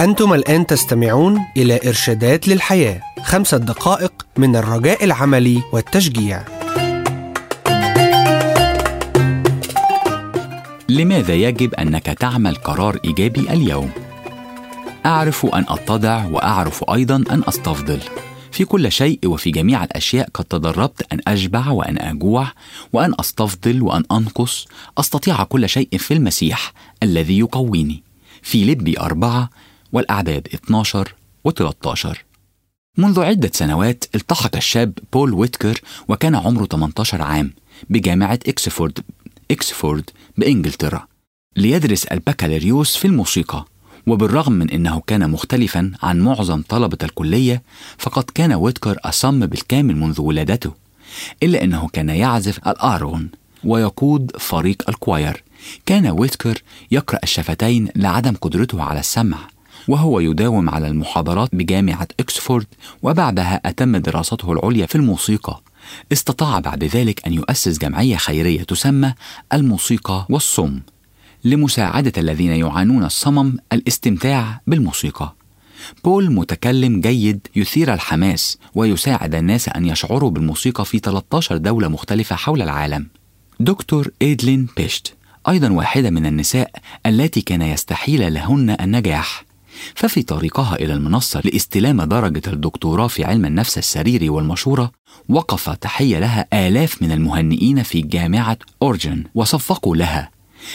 أنتم الآن تستمعون إلى إرشادات للحياة خمسة دقائق من الرجاء العملي والتشجيع. لماذا يجب أنك تعمل قرار إيجابي اليوم؟ أعرف أن أتضع وأعرف أيضا أن أستفضل. في كل شيء وفي جميع الأشياء قد تدربت أن أشبع وأن أجوع وأن أستفضل وأن أنقص. أستطيع كل شيء في المسيح الذي يقويني. في لبي أربعة والأعداد 12 و13 منذ عدة سنوات التحق الشاب بول ويتكر وكان عمره 18 عام بجامعة إكسفورد إكسفورد بإنجلترا ليدرس البكالوريوس في الموسيقى. وبالرغم من أنه كان مختلفا عن معظم طلبة الكلية فقد كان ويتكر أصم بالكامل منذ ولادته إلا أنه كان يعزف الآرون ويقود فريق ال choir. كان ويتكر يقرأ الشفتين لعدم قدرته على السمع. وهو يداوم على المحاضرات بجامعة أكسفورد وبعدها أتم دراسته العليا في الموسيقى. استطاع بعد ذلك أن يؤسس جمعية خيرية تسمى الموسيقى والصم لمساعدة الذين يعانون الصمم الاستمتاع بالموسيقى. بول متكلم جيد يثير الحماس ويساعد الناس أن يشعروا بالموسيقى في 13 دولة مختلفة حول العالم. دكتور إيدلين بيشت أيضا واحدة من النساء التي كان يستحيل لهن النجاح. ففي طريقها إلى المنصة لاستلام درجة الدكتوراه في علم النفس السريري والمشورة وقف تحية لها آلاف من المهنئين في جامعة أورجن وصفقوا لها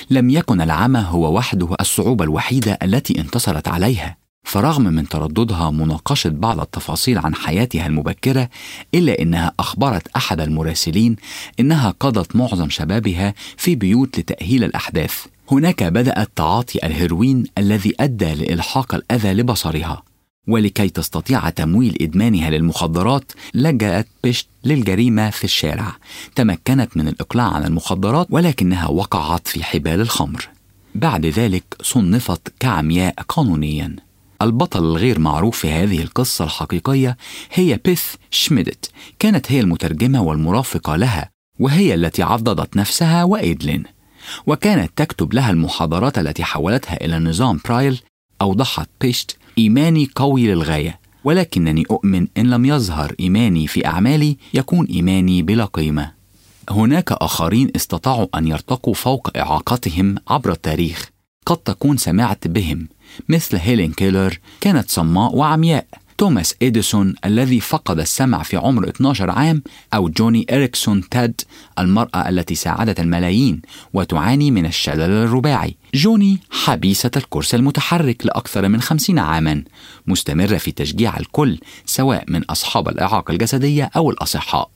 لم يكن العمى هو وحده الصعوبة الوحيدة التي انتصرت عليها فرغم من ترددها مناقشة بعض التفاصيل عن حياتها المبكرة إلا إنها أخبرت أحد المراسلين إنها قضت معظم شبابها في بيوت لتأهيل الأحداث. هناك بدأت تعاطي الهيروين الذي أدى لإلحاق الأذى لبصرها ولكي تستطيع تمويل إدمانها للمخدرات لجأت بيشت للجريمة في الشارع. تمكنت من الإقلاع عن المخدرات ولكنها وقعت في حبال الخمر. بعد ذلك صنفت كعمياء قانونياً. البطل الغير معروف في هذه القصة الحقيقية هي بيث شميدت. كانت هي المترجمة والمرافقة لها وهي التي عضدت نفسها وإيدلين. وكانت تكتب لها المحاضرات التي حولتها إلى نظام برايل أوضحت بيشت إيماني قوي للغاية ولكنني أؤمن إن لم يظهر إيماني في أعمالي يكون إيماني بلا قيمة. هناك آخرين استطاعوا أن يرتقوا فوق إعاقتهم عبر التاريخ. قد تكون سمعت بهم مثل هيلين كيلر كانت صماء وعمياء. توماس إديسون الذي فقد السمع في عمر 12 عام أو جوني إريكسون تاد المرأة التي ساعدت الملايين وتعاني من الشلل الرباعي. جوني حبيسة الكرسي المتحرك لأكثر من خمسين عاما مستمرة في تشجيع الكل سواء من أصحاب الإعاقة الجسدية أو الأصحاء.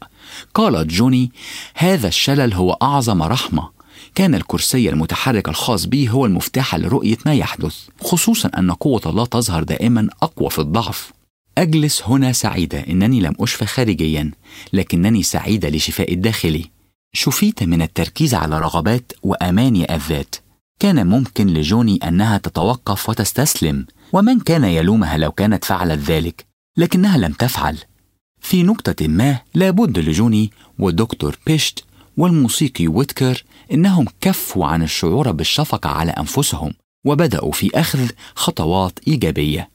قالت جوني هذا الشلل هو أعظم رحمة. كان الكرسي المتحرك الخاص بي هو المفتاح لرؤية ما يحدث خصوصا أن قوة الله تظهر دائما أقوى في الضعف. أجلس هنا سعيدة. إنني لم أشفى خارجيا لكنني سعيدة لشفاء الداخلي. شفيت من التركيز على رغبات وأماني الذات. كان ممكن لجوني أنها تتوقف وتستسلم ومن كان يلومها لو كانت فعلت ذلك؟ لكنها لم تفعل. في نقطة ما لابد لجوني ودكتور بيشت والموسيقي ويتكر إنهم كفوا عن الشعور بالشفقة على أنفسهم وبدأوا في أخذ خطوات إيجابية.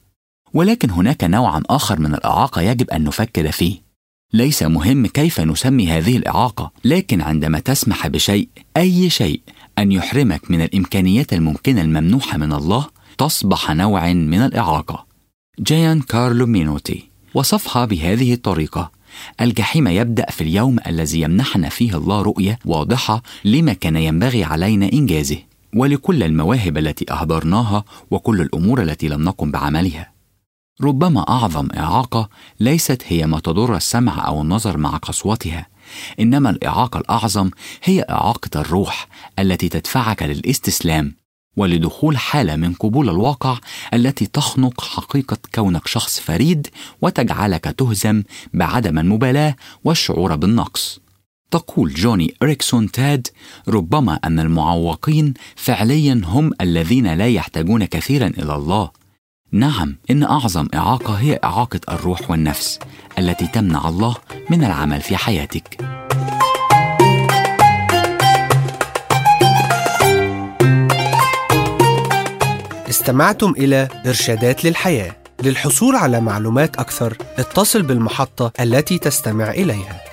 ولكن هناك نوعا آخر من الإعاقة يجب أن نفكر فيه. ليس مهم كيف نسمي هذه الإعاقة لكن عندما تسمح بشيء أي شيء أن يحرمك من الإمكانيات الممكنة الممنوحة من الله تصبح نوع من الإعاقة. جيان كارلو مينوتي وصفها بهذه الطريقة. الجحيم يبدأ في اليوم الذي يمنحنا فيه الله رؤية واضحة لما كان ينبغي علينا إنجازه ولكل المواهب التي أهدرناها وكل الأمور التي لم نقم بعملها. ربما أعظم إعاقة ليست هي ما تضر السمع أو النظر مع قسوتها إنما الإعاقة الأعظم هي إعاقة الروح التي تدفعك للاستسلام ولدخول حالة من قبول الواقع التي تخنق حقيقة كونك شخص فريد وتجعلك تهزم بعدم المبالاة والشعور بالنقص. تقول جوني إريكسون تاد ربما أن المعوقين فعليا هم الذين لا يحتاجون كثيرا إلى الله. نعم إن أعظم إعاقة هي إعاقة الروح والنفس التي تمنع الله من العمل في حياتك. استمعتم إلى إرشادات للحياة للحصول على معلومات أكثر اتصل بالمحطة التي تستمع إليها